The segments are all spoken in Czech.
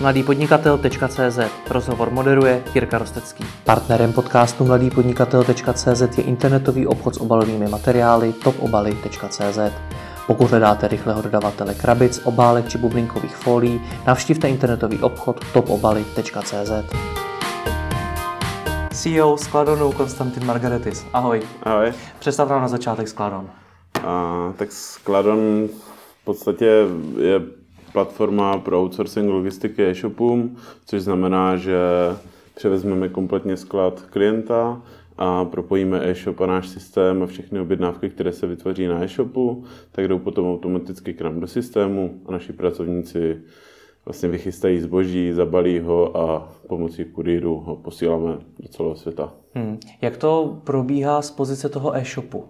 mladýpodnikatel.cz Rozhovor moderuje Jirka Rostecký. Partnerem podcastu mladýpodnikatel.cz je internetový obchod s obalovými materiály topobaly.cz. Pokud hledáte rychlého dodavatele krabic, obálek či bublinkových fólií, navštivte internetový obchod topobaly.cz. CEO Skladonu Konstantin Margaretis. Ahoj. Ahoj. Představ nám na začátek Skladon. A, tak Skladon v podstatě je platforma pro outsourcing logistiky e-shopům, což znamená, že převezmeme kompletně sklad klienta a propojíme e-shop a náš systém a všechny objednávky, které se vytvoří na e-shopu, tak jdou potom automaticky k nám do systému a naši pracovníci vlastně vychystají zboží, zabalí ho a pomocí kurýru ho posíláme do celého světa. Hmm. Jak to probíhá z pozice toho e-shopu?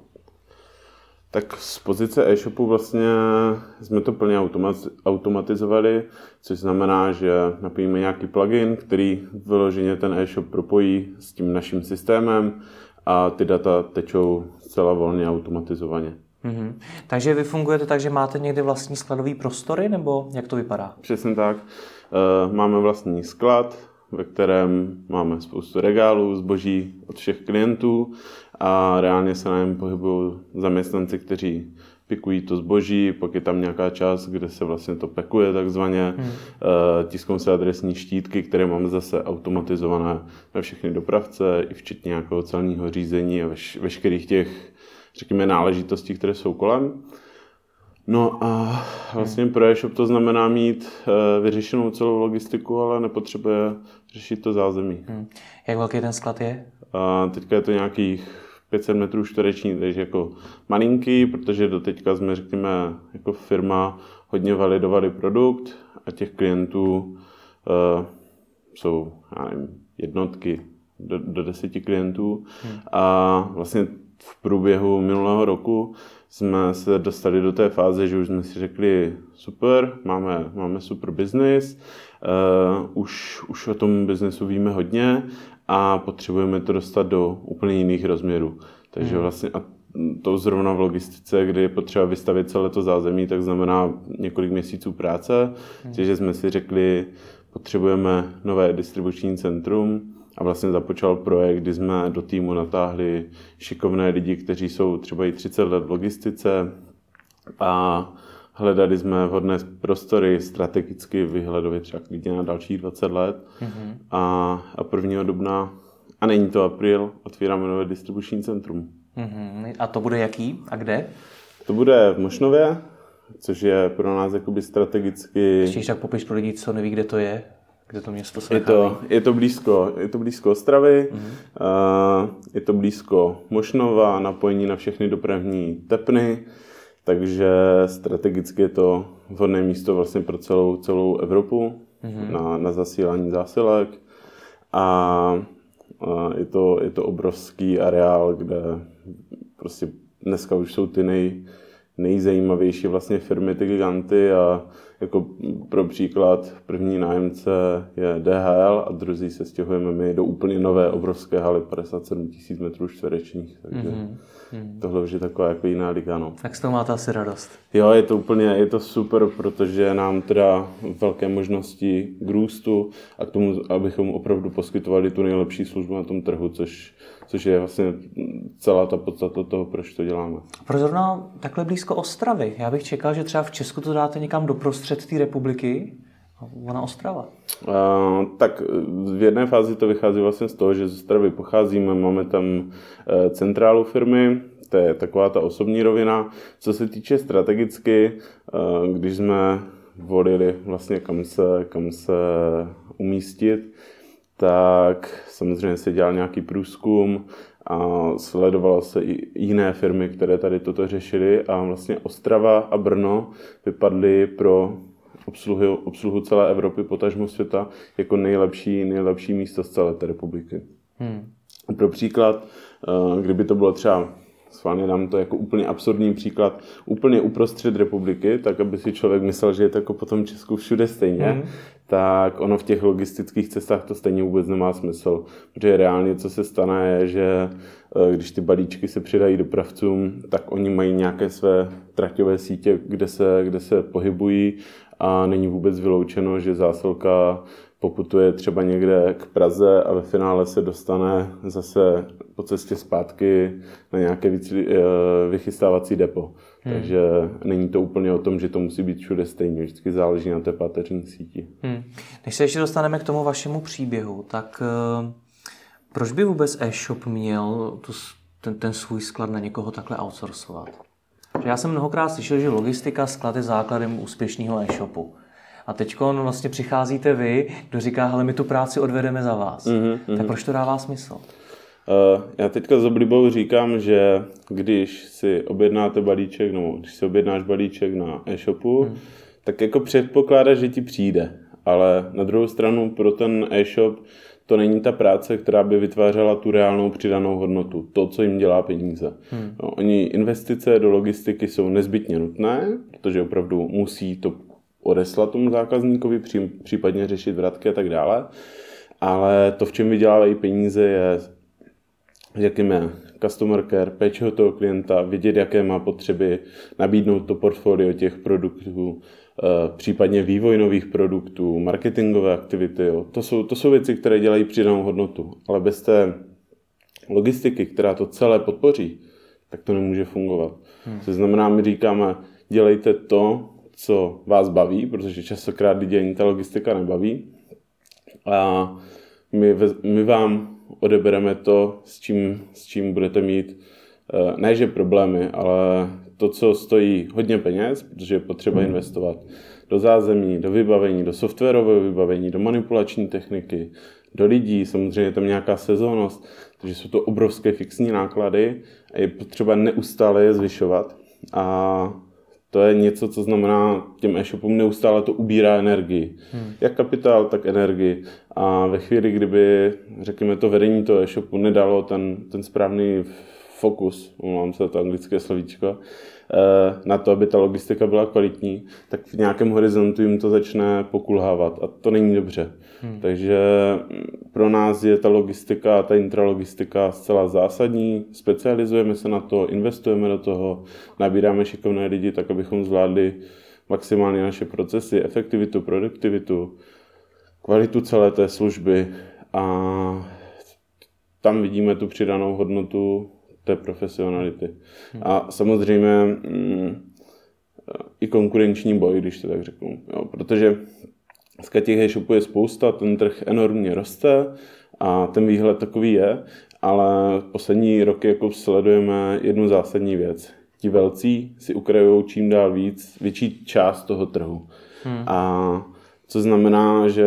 Tak z pozice e-shopu vlastně jsme to plně automatizovali, což znamená, že napojíme nějaký plugin, který vyloženě ten e-shop propojí s tím naším systémem a ty data tečou zcela volně automatizovaně. Mm-hmm. Takže vy fungujete tak, že máte někde vlastní skladový prostory, nebo jak to vypadá? Přesně tak. Eh, máme vlastní sklad, ve kterém máme spoustu regálů, zboží od všech klientů a reálně se na něm pohybují zaměstnanci, kteří pikují to zboží, pak je tam nějaká část, kde se vlastně to pekuje takzvaně, hmm. Eh, tisknou se adresní štítky, které máme zase automatizované ve všechny dopravce, i včetně nějakého celního řízení a veš, veškerých těch, řekněme, náležitostí, které jsou kolem. No a vlastně hmm. pro e-shop to znamená mít eh, vyřešenou celou logistiku, ale nepotřebuje řešit to zázemí. Hmm. Jak velký ten sklad je? A teďka je to nějakých 500 metrů čtvereční, takže jako malinký, protože do teďka jsme, řekněme, jako firma hodně validovali produkt a těch klientů uh, jsou, já nevím, jednotky do, do deseti klientů hmm. a vlastně v průběhu minulého roku jsme se dostali do té fáze, že už jsme si řekli super, máme, máme super business, uh, už, už o tom biznesu víme hodně a potřebujeme to dostat do úplně jiných rozměrů. Takže hmm. vlastně a to zrovna v logistice, kdy je potřeba vystavit celé to zázemí, tak znamená několik měsíců práce. Hmm. Takže jsme si řekli, potřebujeme nové distribuční centrum a vlastně započal projekt, kdy jsme do týmu natáhli šikovné lidi, kteří jsou třeba i 30 let v logistice a hledali jsme vhodné prostory strategicky vyhledovit třeba klidně na dalších 20 let. Mm-hmm. A, a 1. dubna, a není to april, otvíráme nové distribuční centrum. Mm-hmm. A to bude jaký a kde? To bude v Mošnově, což je pro nás jakoby strategicky... Ještě tak popiš pro lidi, co neví, kde to je. Kde to město se je to, je to blízko, je to blízko Ostravy, mm-hmm. uh, je to blízko Mošnova, napojení na všechny dopravní tepny, takže strategicky je to vhodné místo vlastně pro celou, celou Evropu mm-hmm. na, na zasílání zásilek a je, to, je to obrovský areál, kde prostě dneska už jsou ty nej, nejzajímavější vlastně firmy, ty giganty a jako pro příklad první nájemce je DHL a druzí se stěhujeme my do úplně nové obrovské haly 57 000 metrů čtverečních, takže mm-hmm. tohle už je taková jako jiná liga. No. Tak z toho máte asi radost. Jo, je to úplně, je to super, protože nám teda velké možnosti k růstu a k tomu, abychom opravdu poskytovali tu nejlepší službu na tom trhu, což což je vlastně celá ta podstata toho, proč to děláme. Proč zrovna takhle blízko Ostravy? Já bych čekal, že třeba v Česku to dáte někam doprostřed té republiky, Ona Ostrava. Uh, tak v jedné fázi to vychází vlastně z toho, že z Ostravy pocházíme, máme tam uh, centrálu firmy, to je taková ta osobní rovina. Co se týče strategicky, uh, když jsme volili vlastně kam se, kam se umístit, tak samozřejmě se dělal nějaký průzkum a sledovalo se i jiné firmy, které tady toto řešily a vlastně Ostrava a Brno vypadly pro obsluhu, obsluhu celé Evropy, potažmo světa, jako nejlepší, nejlepší místo z celé té republiky. Hmm. Pro příklad, eh, kdyby to bylo třeba Schválně dám to jako úplně absurdní příklad, úplně uprostřed republiky, tak aby si člověk myslel, že je to jako potom Česku všude stejně, mm tak ono v těch logistických cestách to stejně vůbec nemá smysl. Protože reálně co se stane je, že eh, když ty balíčky se přidají dopravcům, tak oni mají nějaké své traťové sítě, kde se, kde se pohybují a není vůbec vyloučeno, že zásilka poputuje třeba někde k Praze a ve finále se dostane zase po cestě zpátky na nějaké eh, vychystávací depo. Hmm. Takže není to úplně o tom, že to musí být všude stejně, vždycky záleží na té páteřní síti. Hmm. Než se ještě dostaneme k tomu vašemu příběhu, tak uh, proč by vůbec e-shop měl tu, ten, ten svůj sklad na někoho takhle outsourcovat? Já jsem mnohokrát slyšel, že logistika sklad je základem úspěšného e-shopu. A teď vlastně přicházíte vy, kdo říká, hele, my tu práci odvedeme za vás. Mm-hmm. Tak proč to dává smysl? Uh, já teďka s oblibou říkám, že když si objednáte balíček, no, když si objednáš balíček na e-shopu, mm. tak jako předpokládá, že ti přijde. Ale na druhou stranu pro ten e-shop to není ta práce, která by vytvářela tu reálnou přidanou hodnotu, to, co jim dělá peníze. Hmm. No, oni investice do logistiky jsou nezbytně nutné, protože opravdu musí to odeslat tomu zákazníkovi, případně řešit vratky a tak dále. Ale to, v čem vydělávají peníze, je, řekněme, customer care, péče o toho klienta, vědět, jaké má potřeby, nabídnout to portfolio těch produktů, eh, případně vývoj nových produktů, marketingové aktivity. Jo. To, jsou, to jsou věci, které dělají přidanou hodnotu. Ale bez té logistiky, která to celé podpoří, tak to nemůže fungovat. Hmm. To znamená, my říkáme, dělejte to, co vás baví, protože častokrát lidi ani ta logistika nebaví. A my, my vám odebereme to, s čím, s čím budete mít eh, ne že problémy, ale to, co stojí hodně peněz, protože je potřeba hmm. investovat do zázemí, do vybavení, do softwarového vybavení, do manipulační techniky, do lidí, samozřejmě tam nějaká sezónnost, takže jsou to obrovské fixní náklady a je potřeba neustále je zvyšovat. A to je něco, co znamená těm e-shopům neustále to ubírá energii. Hmm. Jak kapitál, tak energii. A ve chvíli, kdyby, řekněme, to vedení toho e-shopu nedalo ten, ten správný fokus, omlouvám se to anglické slovíčko, eh, na to, aby ta logistika byla kvalitní, tak v nějakém horizontu jim to začne pokulhávat a to není dobře. Hmm. Takže pro nás je ta logistika, ta intralogistika zcela zásadní, specializujeme se na to, investujeme do toho, nabíráme šikovné lidi tak, abychom zvládli maximálně naše procesy, efektivitu, produktivitu, kvalitu celé té služby a tam vidíme tu přidanou hodnotu té profesionality. Hmm. A samozřejmě mm, i konkurenční boj, když to tak řeknu. Jo, protože dneska těch e-shopů je spousta, ten trh enormně roste a ten výhled takový je, ale poslední roky jako sledujeme jednu zásadní věc. Ti velcí si ukrajují čím dál víc, větší část toho trhu. Hmm. A co znamená, že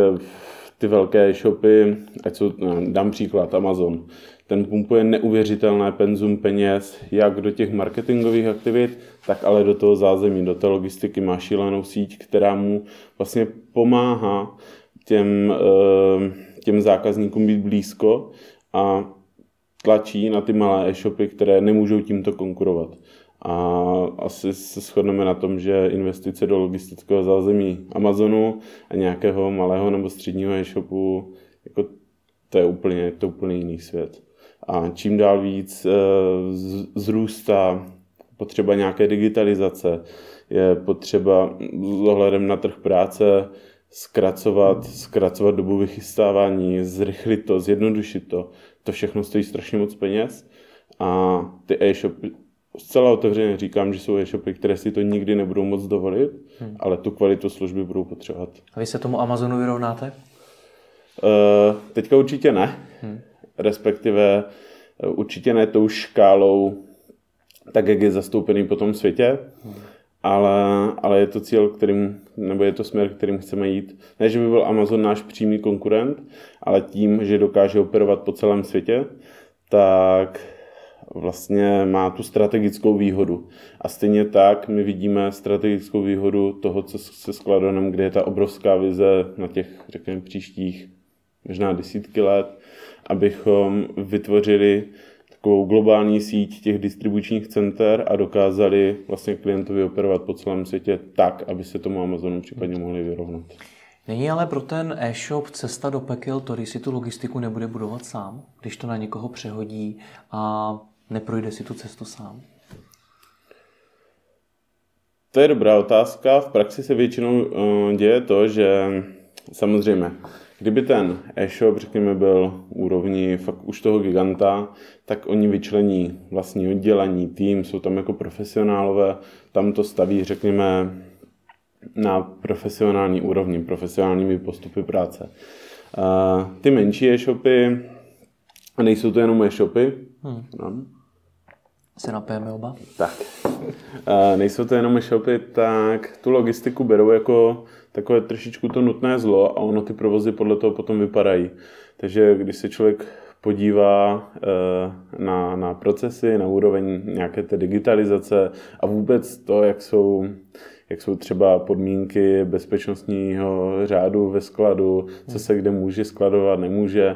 ty velké e-shopy, ať jsou, dám příklad, Amazon, ten pumpuje neuvěřitelné penzum peněz, jak do těch marketingových aktivit, tak ale do toho zázemí, do té logistiky má šílenou síť, která mu vlastně pomáhá těm, eh, těm zákazníkům být blízko a tlačí na ty malé e-shopy, které nemůžou tímto konkurovat. A asi se shodneme na tom, že investice do logistického zázemí Amazonu a nějakého malého nebo středního e-shopu, jako to je úplně, to úplně jiný svět a čím dál víc eh, zrůstá potřeba nějaké digitalizace, je potřeba s ohledem na trh práce zkracovat, zkracovat dobu vychystávání, zrychlit to, zjednodušit to. To všechno stojí strašně moc peněz a ty e-shopy, zcela otevřeně říkám, že jsou e-shopy, které si to nikdy nebudou moc dovolit, hmm. ale tu kvalitu služby budou potřebovat. A vy se tomu Amazonu vyrovnáte? Uh, teďka určitě ne. Hmm respektive eh, určitě ne tou škálou, tak jak je zastoupený po tom světě, ale, ale je to cíl, kterým, nebo je to směr, kterým chceme jít. Ne, že by byl Amazon náš přímý konkurent, ale tím, že dokáže operovat po celém světě, tak vlastně má tu strategickou výhodu. A stejně tak my vidíme strategickou výhodu toho, co se skladonem, kde je ta obrovská vize na těch, řekněme, příštích možná desítky let, abychom vytvořili takovou globální síť těch distribučních center a dokázali vlastně klientovi operovat po celém světě tak, aby se tomu Amazonu případně mohli vyrovnat. Není ale pro ten e-shop cesta do pekel to, když si tu logistiku nebude budovat sám, když to na někoho přehodí a neprojde si tu cestu sám? To je dobrá otázka. V praxi se většinou uh, děje to, že samozřejmě, kdyby ten e-shop, řekněme, byl úrovni fakt už toho giganta, tak oni vyčlení vlastní oddělení, tým, jsou tam jako profesionálové, tam to staví, řekněme, na profesionální úrovni, profesionálními postupy práce. Uh, ty menší e-shopy, a nejsou to jenom e-shopy, hmm. no, se napijeme oba. Tak. A nejsou to jenom e-shopy, tak tu logistiku berou jako takové trošičku to nutné zlo a ono ty provozy podle toho potom vypadají. Takže když se člověk podívá e, na, na procesy, na úroveň nějaké té digitalizace a vůbec to, jak jsou, jak jsou třeba podmínky bezpečnostního řádu ve skladu, co se kde může skladovat, nemůže,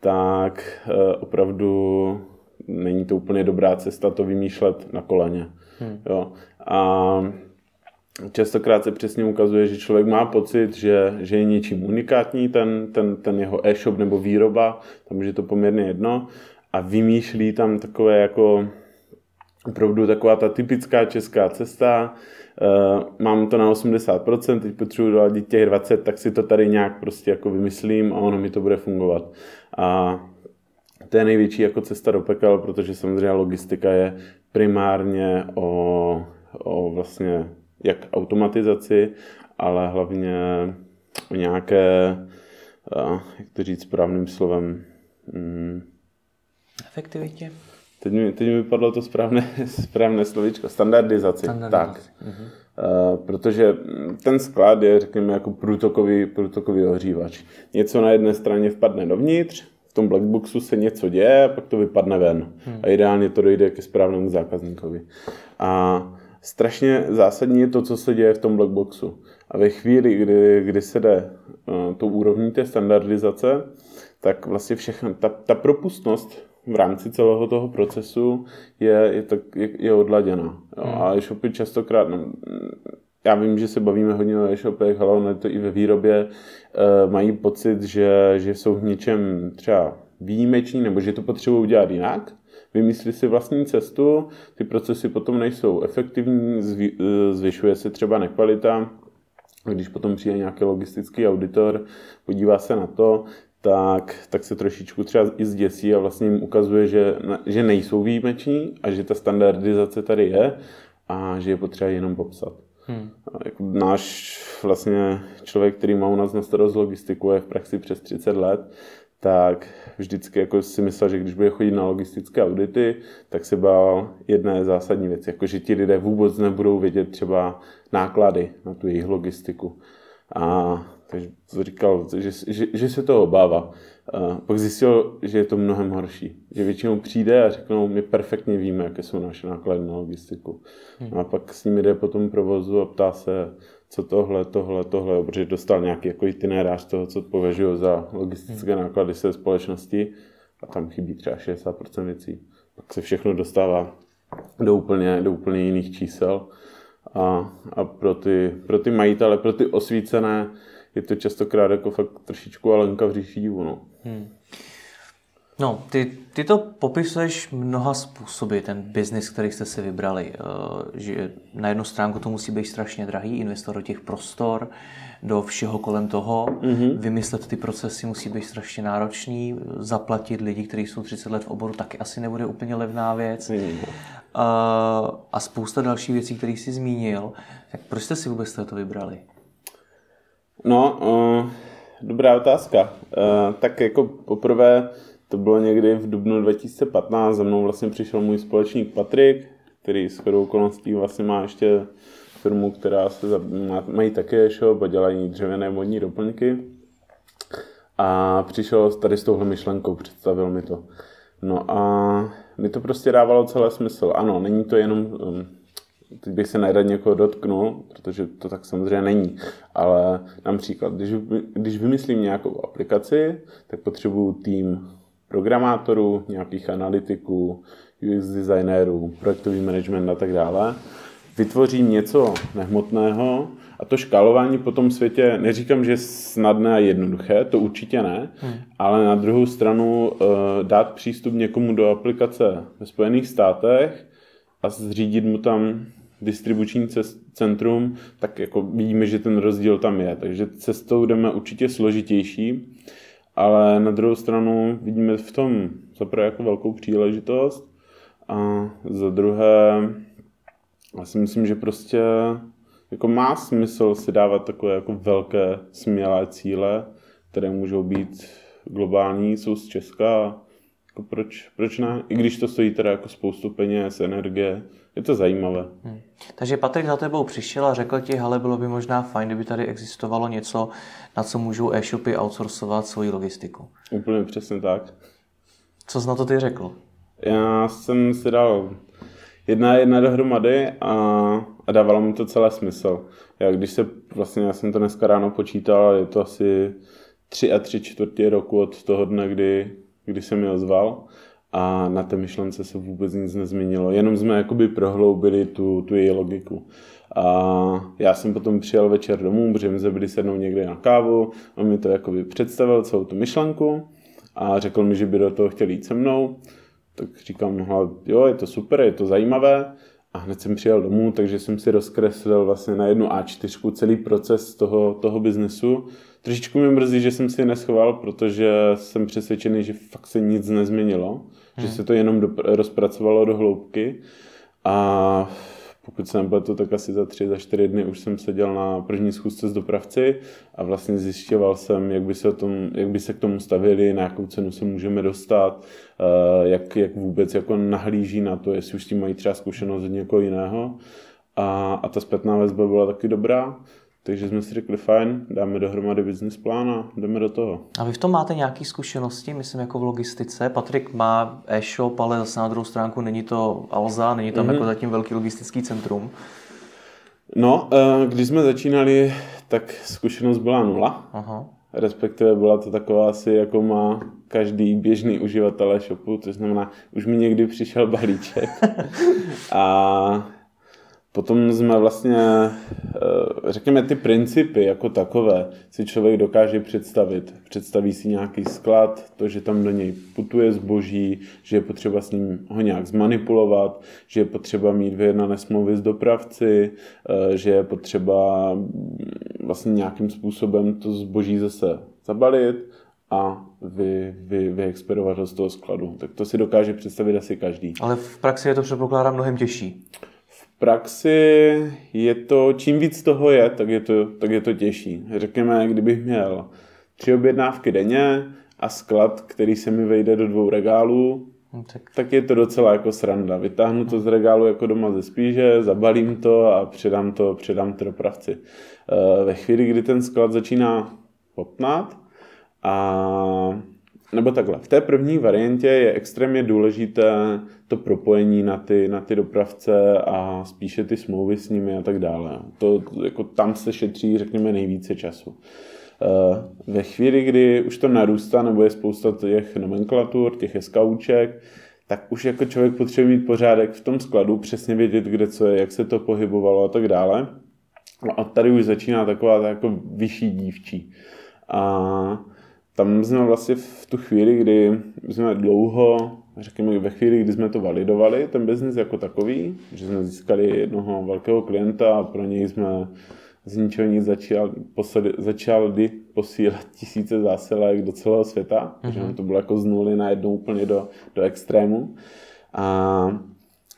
tak e, opravdu není to úplně dobrá cesta to vymýšlet na koleně. Hmm. Jo. A častokrát se přesně ukazuje, že člověk má pocit, že, že je něčím unikátní ten, ten, ten jeho e-shop nebo výroba, tam je to poměrně jedno, a vymýšlí tam takové jako opravdu taková ta typická česká cesta, Uh, mám to na 80%, teď potřebuji doladit těch 20, tak si to tady nějak prostě jako vymyslím a ono mi to bude fungovat. A to je největší jako cesta do pekel, protože samozřejmě logistika je primárně o, o vlastně jak automatizaci, ale hlavně o nějaké, jak to říct správným slovem, mm, efektivitě. Teď mi, teď mi vypadlo to správné, správné slovíčko, standardizaci. standardizaci. Tak. Mhm. Uh, protože ten sklad je, řekněme, jako průtokový, průtokový ohřívač. Něco na jedné straně vpadne dovnitř, tom blackboxu se něco děje, pak to vypadne ven. Hmm. A ideálně to dojde ke správnému zákazníkovi. A strašně zásadní je to, co se děje v tom blackboxu. A ve chvíli, kdy, kdy se jde uh, tou úrovní té standardizace, tak vlastně všechno, ta, ta propustnost v rámci celého toho procesu je, je, tak, je, je odladěna. Jo. Hmm. A e-shopy častokrát, no, já vím, že se bavíme hodně o e-shopech, ale ono je to i ve výrobě, e, mají pocit, že, že jsou v něčem třeba výjimeční, nebo že to potřebují udělat jinak, vymyslí si vlastní cestu, ty procesy potom nejsou efektivní, eh, zvyšuje se třeba nekvalita, když potom přijde nějaký logistický auditor, podívá se na to, tak, tak se trošičku třeba i zděsí a vlastně jim ukazuje, že, že nejsou výjimeční a že ta standardizace tady je a že je potřeba jenom popsat. Hmm. Jako náš vlastně člověk, který má u nás na starost logistiku, je v praxi přes 30 let, tak vždycky jako si myslel, že když bude chodit na logistické audity, tak se bál jedné zásadní věci, jako že ti lidé vůbec nebudou vědět třeba náklady na tu jejich logistiku. A takže říkal, že, že, že se to obává. A pak zjistil, že je to mnohem horší. Že většinou přijde a řeknou, my perfektně víme, jaké jsou naše náklady na logistiku. Hmm. A pak s nimi jde po tom provozu a ptá se, co tohle, tohle, tohle, protože dostal nějaký jako itinerář toho, co považuji za logistické hmm. náklady se společnosti a tam chybí třeba 60% věcí. Pak se všechno dostává do úplně, do úplně jiných čísel. A, a pro, ty, pro ty majitele, pro ty osvícené, je to častokrát jako fakt trošičku alenka v říši divu. No. Hmm. No, ty, ty to popisuješ mnoha způsoby, ten biznis, který jste si vybrali. Eh, že na jednu stránku to musí být strašně drahý, investor do těch prostor, do všeho kolem toho. Mm-hmm. Vymyslet ty procesy musí být strašně náročný. Zaplatit lidi, kteří jsou 30 let v oboru, taky asi nebude úplně levná věc. Mm-hmm. A spousta dalších věcí, které jsi zmínil. Tak proč jste si vůbec to vybrali? No, uh, dobrá otázka. Uh, tak jako poprvé to bylo někdy v dubnu 2015, za mnou vlastně přišel můj společník Patrik, který s chodou okolností vlastně má ještě firmu, která se má, mají také shop a dělají dřevěné modní doplňky. A přišel tady s touhle myšlenkou, představil mi to. No a mi to prostě dávalo celé smysl. Ano, není to jenom um, teď bych se nerad někoho dotknul, protože to tak samozřejmě není, ale například, když, když vymyslím nějakou aplikaci, tak potřebuju tým programátorů, nějakých analytiků, UX designérů, projektový management a tak dále. Vytvořím něco nehmotného a to škálování po tom světě, neříkám, že je snadné a jednoduché, to určitě ne, hmm. ale na druhou stranu uh, dát přístup někomu do aplikace ve Spojených státech a zřídit mu tam distribuční centrum, tak jako vidíme, že ten rozdíl tam je. Takže cestou jdeme určitě složitější, ale na druhou stranu vidíme v tom zaprvé jako velkou příležitost a za druhé já si myslím, že prostě jako má smysl si dávat takové jako velké smělé cíle, které můžou být globální, jsou z Česka. Jako proč, proč ne? I když to stojí teda jako spoustu peněz, energie, je to zajímavé. Hmm. Takže Patrik za tebou přišel a řekl ti, hele, bylo by možná fajn, kdyby tady existovalo něco, na co můžou e-shopy outsourcovat svoji logistiku. Úplně přesně tak. Co jsi na to ty řekl? Já jsem si dal jedna jedna dohromady a, a dávalo mi to celé smysl. Já když se, vlastně já jsem to dneska ráno počítal, je to asi tři a tři čtvrtě roku od toho dne, kdy, kdy jsem mi ozval a na té myšlence se vůbec nic nezměnilo. Jenom jsme jakoby prohloubili tu, tu její logiku. A já jsem potom přijel večer domů, protože my jsme byli sednout někde na kávu, on mi to jakoby představil celou tu myšlenku a řekl mi, že by do toho chtěl jít se mnou. Tak říkám, no, jo, je to super, je to zajímavé. A hned jsem přijel domů, takže jsem si rozkreslil vlastně na jednu A4 celý proces toho, toho biznesu. Trošičku mi mrzí, že jsem si neschoval, protože jsem přesvědčený, že fakt se nic nezměnilo, hmm. že se to jenom do, rozpracovalo do hloubky. A pokud se nepletu, tak asi za tři, za čtyři dny už jsem seděl na první schůzce s dopravci a vlastně zjišťoval jsem, jak by se, o tom, jak by se k tomu stavili, na jakou cenu se můžeme dostat, eh, jak, jak vůbec jako nahlíží na to, jestli už s tím mají třeba zkušenost od někoho jiného. A, a ta zpětná vazba byla taky dobrá. Takže jsme si řekli, fajn, dáme dohromady business plán a jdeme do toho. A vy v tom máte nějaké zkušenosti, myslím jako v logistice? Patrik má e-shop, ale zase na druhou stránku není to Alza, není tam mm-hmm. jako zatím velký logistický centrum. No, eh, když jsme začínali, tak zkušenost byla nula. Aha. Respektive byla to taková asi, jako má každý běžný uživatel e-shopu, to znamená, už mi někdy přišel balíček. a Potom jsme vlastně, eh, řekněme, ty principy jako takové si člověk dokáže představit. Představí si nějaký sklad, to, že tam do něj putuje zboží, že je potřeba s ním ho nějak zmanipulovat, že je potřeba mít vyjednané smlouvy s dopravci, eh, že je potřeba mm, vlastně nějakým způsobem to zboží zase zabalit a vy, vy, vyexpedovat ho z toho skladu. Tak to si dokáže představit asi každý. Ale v praxi je to předpokládám mnohem těžší praxi je to, čím víc toho je, tak je to, tak je to těžší. Řekněme, kdybych měl tři objednávky denně a sklad, který se mi vejde do dvou regálů, no, tak. tak je to docela jako sranda. Vytáhnu to z regálu jako doma ze spíže, zabalím to a předám to, předám to dopravci. Eh, ve chvíli, kdy ten sklad začíná popnat a nebo takhle, v té první variantě je extrémně důležité to propojení na ty, na ty dopravce a spíše ty smlouvy s nimi a tak dále. To, jako tam se šetří, řekněme, nejvíce času. Eh, ve chvíli, kdy už to narůstá, nebo je spousta těch nomenklatur, těch SKUček, tak už jako člověk potřebuje mít pořádek v tom skladu, přesně vědět, kde co je, jak se to pohybovalo a tak dále. A tady už začíná taková ta jako vyšší dívčí. A tam jsme vlastně v tu chvíli, kdy jsme dlouho, řekněme ve chvíli, kdy jsme to validovali, ten biznis jako takový, že jsme získali jednoho velkého klienta a pro něj jsme z ničeho nic začal, posled, začal posílat tisíce zásilek do celého světa, mm-hmm. že to bylo jako z nuly najednou úplně do, do extrému. A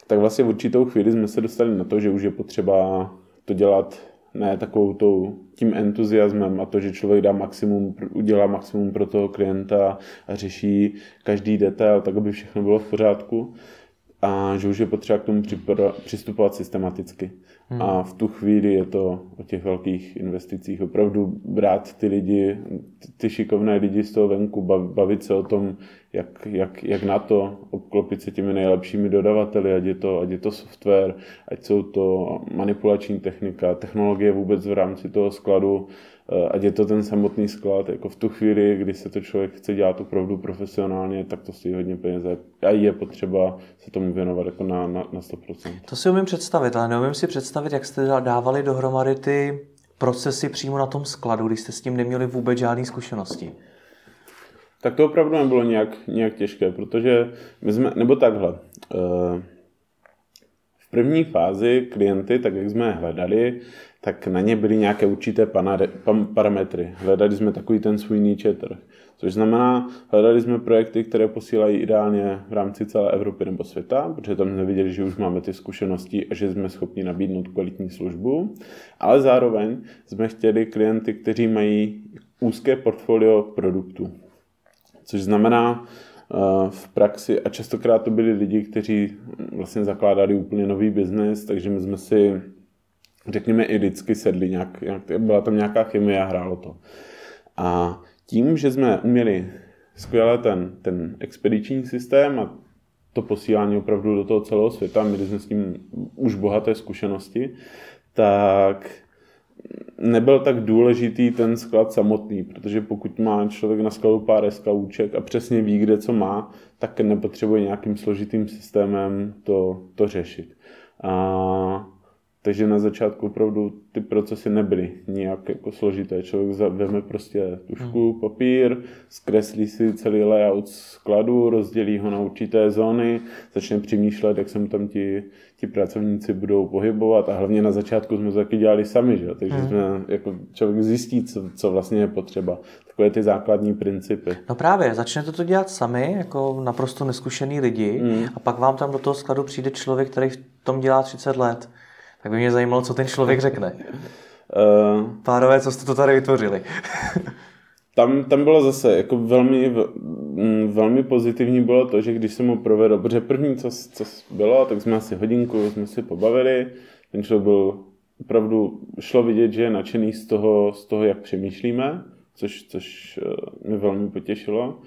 tak vlastně v určitou chvíli jsme se dostali na to, že už je potřeba to dělat ne takovou tou, tím entuziasmem a to, že člověk dá maximum, udělá maximum pro toho klienta a řeší každý detail, tak aby všechno bylo v pořádku a že už je potřeba k tomu přistupovat systematicky. Hmm. A v tu chvíli je to o těch velkých investicích. Opravdu brát ty lidi, ty šikovné lidi z toho venku, bavit se o tom, jak, jak, jak na to, obklopit se těmi nejlepšími dodavateli, ať je, to, ať je to software, ať jsou to manipulační technika, technologie vůbec v rámci toho skladu, ať je to ten samotný sklad, jako v tu chvíli, kdy se to člověk chce dělat opravdu profesionálně, tak to stojí hodně peněz a je potřeba se tomu věnovat jako na, na, na 100%. To si umím představit, ale neumím si představit, jak jste dávali dohromady ty procesy přímo na tom skladu, když jste s tím neměli vůbec žádné zkušenosti. Tak to opravdu nebylo nějak, nějak těžké, protože my jsme, nebo takhle, uh, první fázi klienty, tak jak jsme je hledali, tak na ně byly nějaké určité parametry. Hledali jsme takový ten svůj niche trh. Což znamená, hledali jsme projekty, které posílají ideálně v rámci celé Evropy nebo světa, protože tam jsme viděli, že už máme ty zkušenosti a že jsme schopni nabídnout kvalitní službu, ale zároveň jsme chtěli klienty, kteří mají úzké portfolio produktů. Což znamená, eh, v praxi, a častokrát to byli lidi, kteří vlastně zakládali úplně nový biznis, takže my jsme si, řekněme, i vždycky sedli, nějak, nějak, byla tam nějaká chemie a hrálo to. A tím, že jsme uměli skvěle ten, ten expediční systém a to posílání opravdu do toho celého světa, měli jsme s tím už bohaté zkušenosti, tak nebyl tak důležitý ten sklad samotný, protože pokud má člověk na skladu pár SKUček a přesně ví, kde co má, tak nepotřebuje nějakým složitým systémem to, to řešit. A takže na začátku opravdu ty procesy nebyly nijak jako složité. Člověk vezme prostě tušku, hmm. papír, zkreslí si celý layout skladu, rozdělí ho na určité zóny, začne přemýšlet, jak se mu tam ti, ti pracovníci budou pohybovat a hlavně na začátku jsme to taky dělali sami, že? takže hmm. jsme, jako člověk zjistí, co, co vlastně je potřeba. Takové ty základní principy. No právě, začnete to dělat sami, jako naprosto neskušený lidi hmm. a pak vám tam do toho skladu přijde člověk, který v tom dělá 30 let. Tak by mě zajímalo, co ten člověk řekne. Uh, Pánové, co jste to tady vytvořili? tam, tam bylo zase jako velmi, mm, velmi pozitivní bylo to, že když jsem ho provedl, protože první, co, co bylo, tak jsme asi hodinku jsme si pobavili, ten člověk byl opravdu, šlo vidět, že je nadšený z toho, z toho jak přemýšlíme, což, což eh, mě velmi potěšilo.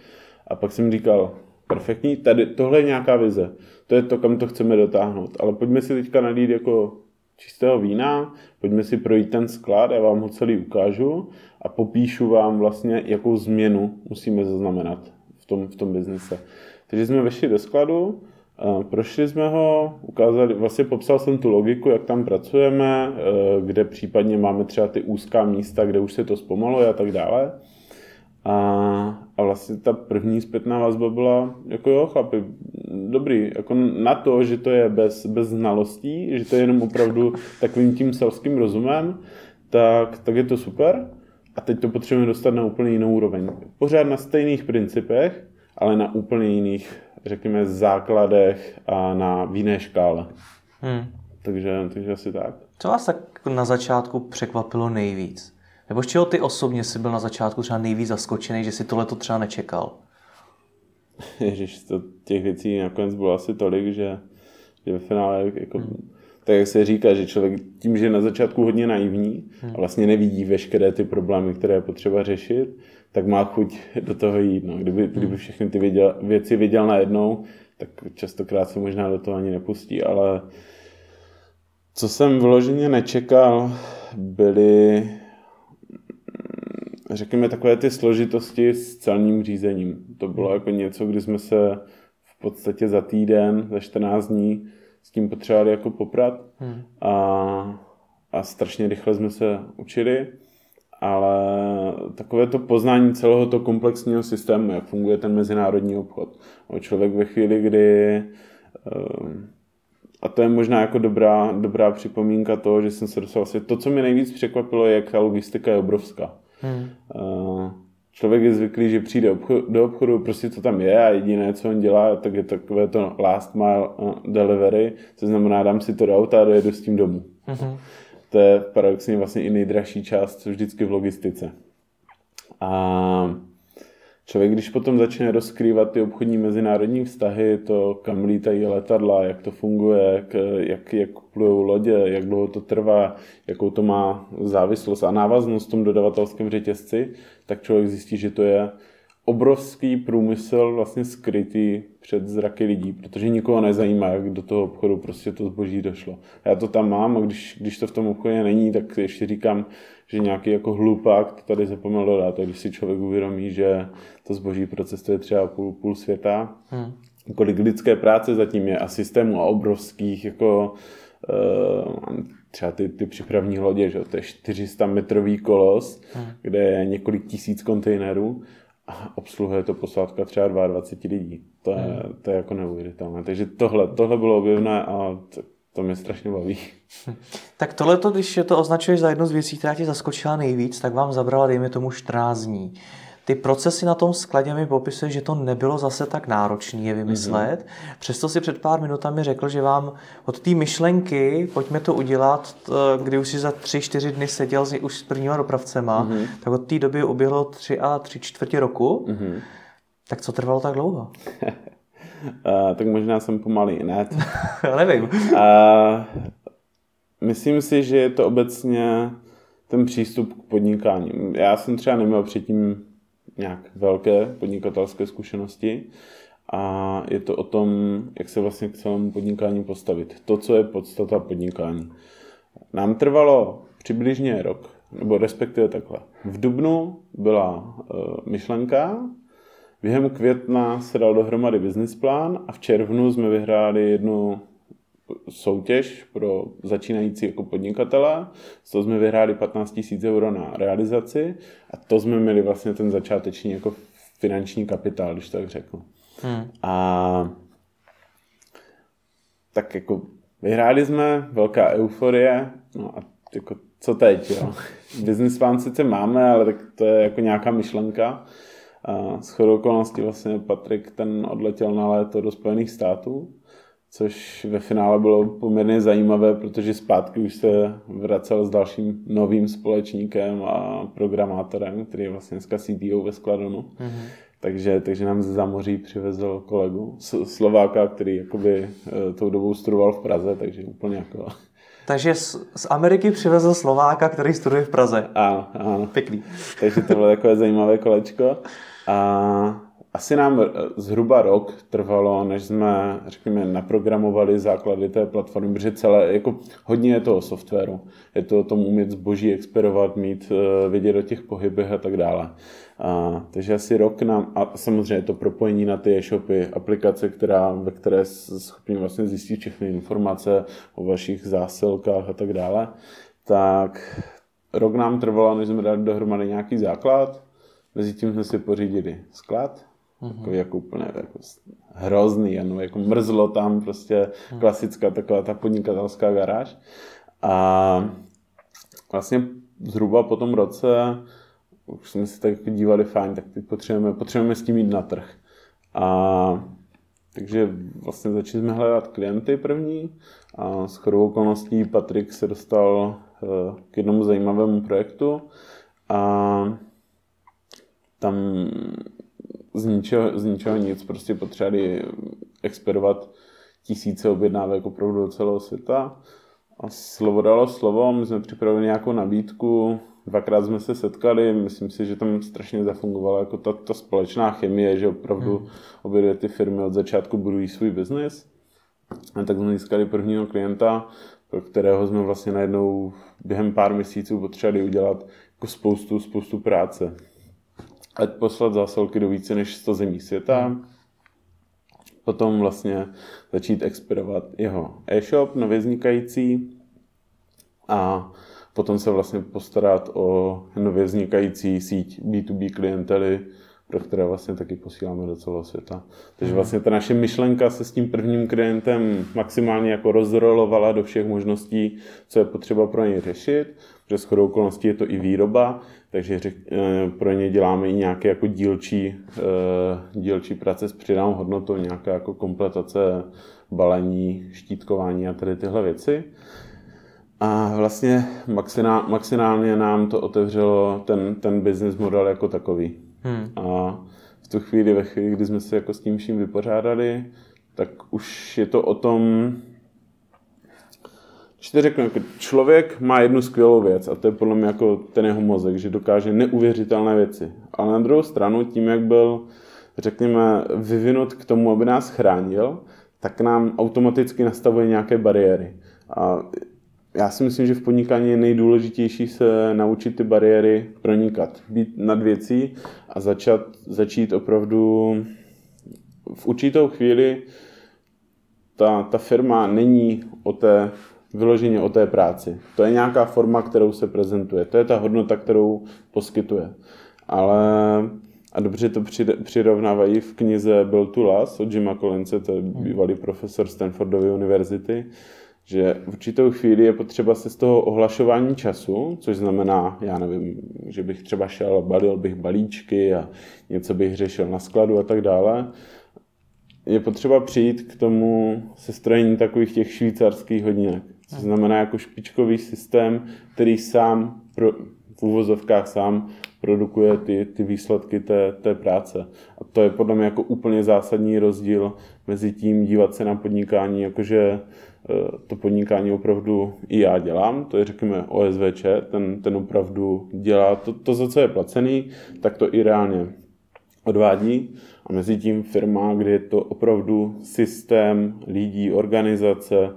A pak jsem říkal, perfektní, tady tohle je nějaká vize, to je to, kam to chceme dotáhnout, ale pojďme si teďka nalít jako čistého vína, pojďme si projít ten sklad, já vám ho celý ukážu a popíšu vám vlastně, jakou změnu musíme zaznamenat v tom, v tom biznise. Takže jsme vešli do skladu, prošli jsme ho, ukázali, vlastně popsal jsem tu logiku, jak tam pracujeme, e, kde případně máme třeba ty úzká místa, kde už se to zpomaluje a tak dále. A, a vlastně ta první zpětná vazba byla, jako jo, chlapi, dobrý, jako na to, že to je bez, bez znalostí, že to je jenom opravdu takovým tím selským rozumem, tak, tak je to super. A teď to potřebujeme dostat na úplně jinou úroveň. Pořád na stejných principech, ale na úplně jiných, řekněme, základech a na jiné škále. Hmm. Takže, takže asi tak. Co vás tak na začátku překvapilo nejvíc? Nebo z čeho ty osobně jsi byl na začátku třeba nejvíc zaskočený, že si tohle to třeba nečekal? Ježiš, to těch věcí nakonec bylo asi tolik, že, že ve finále jako, hmm. tak jak se říká, že člověk tím, že je na začátku hodně naivní hmm. a vlastně nevidí veškeré ty problémy, které je potřeba řešit, tak má chuť do toho jít. No. Kdyby, hmm. kdyby všechny ty věděl, věci viděl najednou, tak častokrát se možná do toho ani nepustí, ale co jsem vloženě nečekal, byly řekněme, takové ty složitosti s celním řízením. To bylo hmm. jako něco, kdy jsme se v podstatě za týden, za 14 dní s tím potřebovali jako poprat hmm. a, a strašně rychle jsme se učili, ale takové to poznání celého toho komplexního systému, jak funguje ten mezinárodní obchod. Člověk ve chvíli, kdy ehm, a to je možná jako dobrá, dobrá připomínka toho, že jsem se dostal to, co mi nejvíc překvapilo, je, jak ta logistika je obrovská. Hmm. Člověk je zvyklý, že přijde do obchodu, prostě to tam je a jediné, co on dělá, tak je takové to last mile uh, delivery, co znamená, dám si to do auta a dojedu s tím domů. Hmm. To je paradoxně vlastně i nejdražší část vždycky v logistice. A člověk, když potom začne rozkrývat ty obchodní mezinárodní vztahy, to kam lítají letadla, jak to funguje, jak, jak, jak plují lodě, jak dlouho to trvá, jakou to má závislost a návaznost v tom dodavatelském řetězci, tak člověk zjistí, že to je obrovský průmysl vlastně skrytý před zraky lidí, protože nikoho nezajímá, jak do toho obchodu prostě to zboží došlo. Já to tam mám a když, když to v tom obchodě není, tak ještě říkám, že nějaký jako hlupák to tady zapomněl dodat. A když si člověk uvědomí, že to zboží procesuje třeba půl, půl světa, hmm. kolik lidské práce zatím je a systému a obrovských jako uh, třeba ty, ty připravní lodě, že to je 400 metrový kolos, hmm. kde je několik tisíc kontejnerů obsluhuje to posádka třeba 22 lidí. To je, hmm. to je jako neuvěřitelné. Takže tohle, tohle bylo objevné a to mě strašně baví. Tak tohle, když to označuješ za jednu z věcí, která tě zaskočila nejvíc, tak vám zabrala, dejme tomu, 14 dní. Ty procesy na tom skladě mi popisuje, že to nebylo zase tak náročné je vymyslet. Mm-hmm. Přesto si před pár minutami řekl, že vám od té myšlenky, pojďme to udělat, kdy už si za tři, čtyři dny seděl s, už s prvníma dopravcema, mm-hmm. tak od té doby uběhlo tři a tři čtvrtě roku. Mm-hmm. Tak co trvalo tak dlouho? uh, tak možná jsem pomalý, ne? Nevím. uh, myslím si, že je to obecně ten přístup k podnikání. Já jsem třeba neměl předtím nějak velké podnikatelské zkušenosti a je to o tom, jak se vlastně k celému podnikání postavit. To, co je podstata podnikání. Nám trvalo přibližně rok, nebo respektive takhle. V Dubnu byla uh, myšlenka, během května se dal dohromady business plán a v červnu jsme vyhráli jednu soutěž pro začínající jako podnikatele. Z toho jsme vyhráli 15 000 euro na realizaci a to jsme měli vlastně ten začáteční jako finanční kapitál, když tak řeknu. Hmm. A tak jako vyhráli jsme, velká euforie, no a jako co teď, jo? Business plán sice máme, ale tak to je jako nějaká myšlenka. A s chodou okolností vlastně Patrik ten odletěl na léto do Spojených států což ve finále bylo poměrně zajímavé, protože zpátky už se vracel s dalším novým společníkem a programátorem, který je vlastně dneska CTO ve Skladonu. Mm-hmm. Takže, takže nám ze zámoří přivezl kolegu Slováka, který jakoby eh, tou dobou studoval v Praze, takže úplně jako... Takže z, z Ameriky přivezl Slováka, který studuje v Praze. Ano, ano. Pěkný. Takže to bylo takové zajímavé kolečko. A asi nám eh, zhruba rok trvalo, než jsme, řekněme, naprogramovali základy té platformy, protože celé, jako hodně je to softwaru. Je to o tom umět zboží experovat, mít, eh, vidět o těch pohybech a tak dále. A, takže asi rok nám, a samozřejmě to propojení na ty e-shopy, aplikace, která, ve které schopni vlastně zjistit všechny informace o vašich zásilkách a tak dále, tak rok nám trvalo, než jsme dali dohromady nějaký základ, Mezi tím jsme si pořídili sklad, Mm-hmm. Takový jako úplně jako hrozný, jenom jako mrzlo tam, prostě mm. klasická taková ta podnikatelská garáž. A vlastně zhruba po tom roce už jsme si tak dívali, fajn, tak teď potřebujeme, potřebujeme s tím jít na trh. A takže vlastně začali jsme hledat klienty první a s chodou okolností Patrik se dostal eh, k jednomu zajímavému projektu a tam z ničeho, z ničeho nic, prostě potřebovali experovat tisíce objednávek opravdu do celého světa. A slovo dalo slovo, my jsme připravili nějakou nabídku, dvakrát jsme se setkali, myslím si, že tam strašně zafungovala jako ta, ta společná chemie, že opravdu hmm. obě dvě ty firmy od začátku budují svůj biznis. A tak jsme získali prvního klienta, pro kterého jsme vlastně najednou během pár měsíců potřebovali udělat jako spoustu, spoustu práce ať poslat zásilky do více než 100 zemí světa, potom vlastně začít expirovat jeho e-shop nově vznikající. A potom se vlastně postarat o nově vznikající síť B2B klientely, pro které vlastně taky posíláme do celého světa. Takže mhm. vlastně ta naše myšlenka se s tím prvním klientem maximálně jako rozrolovala do všech možností, co je potřeba pro něj řešit, protože s chodou okolností je to i výroba, takže eh, pro ně děláme i nějaké jako dílčí, eh, dílčí práce s přidanou hodnotou, nějaká jako kompletace balení, štítkování a tady tyhle věci. A vlastně maximálně nám to otevřelo ten, ten business model jako takový. Hmm. A v tu chvíli, ve chvíli, kdy jsme se jako s tím vším vypořádali, tak už je to o tom, když to řeknu, jako člověk má jednu skvělou věc a to je podle mě jako ten jeho mozek, že dokáže neuvěřitelné věci. Ale na druhou stranu, tím, jak byl, řekněme, vyvinut k tomu, aby nás chránil, tak nám automaticky nastavuje nějaké bariéry. A já si myslím, že v podnikání je nejdůležitější se naučit ty bariéry pronikat, být nad věcí a začat, začít opravdu v určitou chvíli ta, ta firma není o té vyloženě o té práci. To je nějaká forma, kterou se prezentuje. To je ta hodnota, kterou poskytuje. Ale a dobře to přirovnávají v knize Byl tu las od Jima Collinse, to je bývalý profesor Stanfordovy univerzity, že v určitou chvíli je potřeba se z toho ohlašování času, což znamená, já nevím, že bych třeba šel, balil bych balíčky a něco bych řešil na skladu a tak dále, je potřeba přijít k tomu sestrojení takových těch švýcarských hodinek. Což znamená jako špičkový systém, který sám pro, v úvozovkách sám produkuje ty, ty výsledky té, té práce. A to je podle mě jako úplně zásadní rozdíl mezi tím dívat se na podnikání, jakože eh, to podnikání opravdu i já dělám, to je řekněme OSVČ, ten, ten opravdu dělá to, to, za co je placený, tak to i reálně odvádí. A mezi tím firma, kde je to opravdu systém lidí, organizace,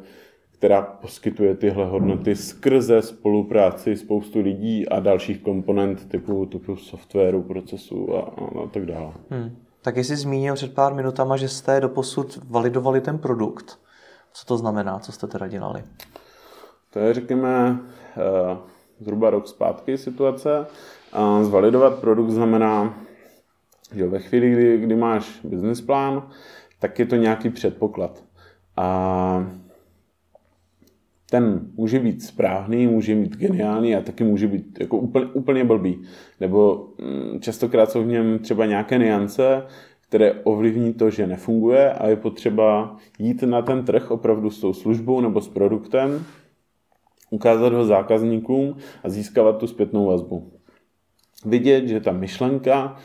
která poskytuje tyhle hodnoty skrze spolupráci spoustu lidí a dalších komponent typu, typu softwaru, procesu a, a, a tak dále. Hmm. Tak jsi zmínil před pár minutama, že jste doposud validovali ten produkt. Co to znamená? Co jste teda dělali? To je, řekněme, eh, zhruba rok zpátky situace. Zvalidovat produkt znamená, že ve chvíli, kdy, kdy máš business plán, tak je to nějaký předpoklad. A ten může být správný, může být geniální a taky může být jako úplně, úplně blbý. Nebo mm, častokrát jsou v něm třeba nějaké niance, které ovlivní to, že nefunguje a je potřeba jít na ten trh opravdu s tou službou nebo s produktem, ukázat ho zákazníkům a získávat tu zpětnou vazbu. Vidět, že ta myšlenka,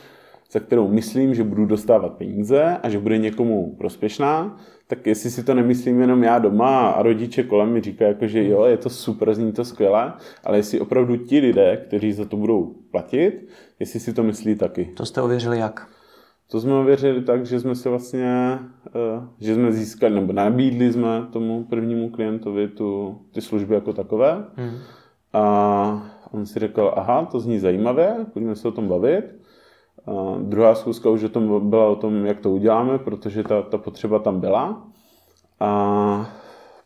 za kterou myslím, že budu dostávat peníze a že bude někomu prospěšná, tak jestli si to nemyslím jenom já doma a rodiče kolem mi říkají, jako, že jo, je to super, zní to skvěle, ale jestli opravdu ti lidé, kteří za to budou platit, jestli si to myslí taky. To jste ověřili jak? To jsme ověřili tak, že jsme se vlastně, eh, že jsme získali, nebo nabídli jsme tomu prvnímu klientovi tu, ty služby jako takové. Hmm. A on si řekl, aha, to zní zajímavě, pojďme se o tom bavit. Druhá schůzka už o tom byla o tom, jak to uděláme, protože ta, ta potřeba tam byla. A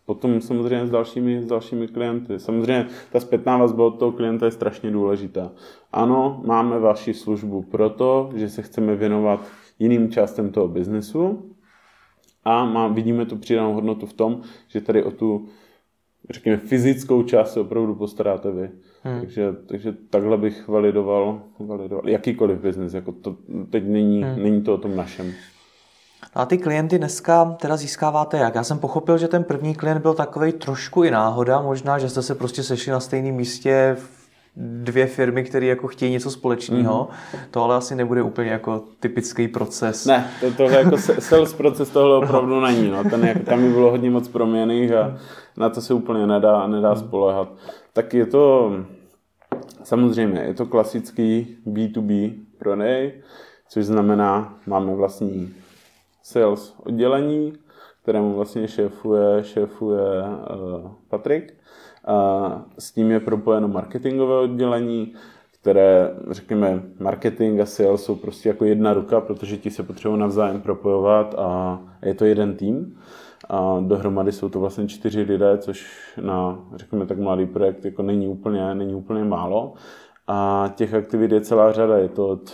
potom samozřejmě s dalšími, s dalšími klienty. Samozřejmě ta zpětná vazba od toho klienta je strašně důležitá. Ano, máme vaši službu proto, že se chceme věnovat jiným částem toho biznesu a má, vidíme tu přidanou hodnotu v tom, že tady o tu řekněme, fyzickou část se opravdu postaráte vy. Hmm. Takže, takže takhle bych validoval, validoval jakýkoliv biznis. Jako to, teď není, hmm. není to o tom našem. A ty klienty dneska teda získáváte jak? Já jsem pochopil, že ten první klient byl takový trošku i náhoda, možná, že jste se prostě sešli na stejném místě v dvě firmy, které jako chtějí něco společného. Mm-hmm. To ale asi nebude úplně jako typický proces. Ne, to, tohle jako sales proces tohle opravdu není. No. Ten, jak, tam by bylo hodně moc proměných a na to se úplně nedá, nedá mhm. spolehat. Tak je to samozřejmě, je to klasický B2B prodej, což znamená, máme vlastní sales oddělení, kterému vlastně šéfuje, šéfuje uh, Patrik a s tím je propojeno marketingové oddělení, které, řekněme, marketing a sales jsou prostě jako jedna ruka, protože ti se potřebují navzájem propojovat a je to jeden tým. A dohromady jsou to vlastně čtyři lidé, což na, řekněme tak, mladý projekt jako není úplně, není úplně málo. A těch aktivit je celá řada. Je to od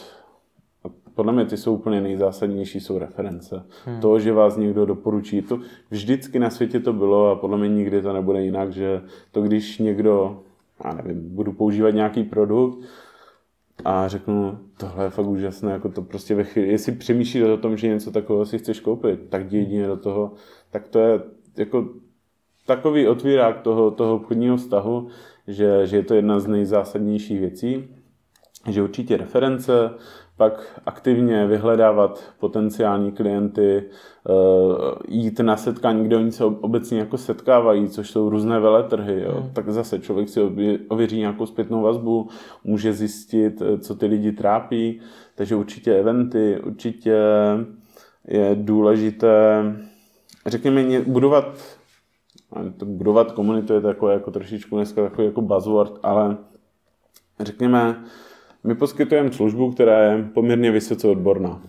podle mě ty jsou úplně nejzásadnější, jsou reference. Hmm. To, že vás někdo doporučí, to vždycky na světě to bylo a podle mě nikdy to nebude jinak, že to, když někdo, já nevím, budu používat nějaký produkt a řeknu, tohle je fakt úžasné, jako to prostě ve chvíli, jestli přemýšlíš o tom, že něco takového si chceš koupit, tak jdi jedině do toho, tak to je jako takový otvírák toho, toho obchodního vztahu, že, že je to jedna z nejzásadnějších věcí, že určitě reference, pak aktivně vyhledávat potenciální klienty, eh, jít na setkání, kde oni se obecně jako setkávají, což jsou různé veletrhy. Jo. Hmm. Tak zase člověk si ověří nějakou zpětnou vazbu, může zjistit, eh, co ty lidi trápí, takže určitě eventy, určitě je důležité, řekněme, budovat budovat komunitu je takový jako trošičku dneska takový jako buzzword, ale řekněme, my poskytujeme službu, která je poměrně vysoce odborná.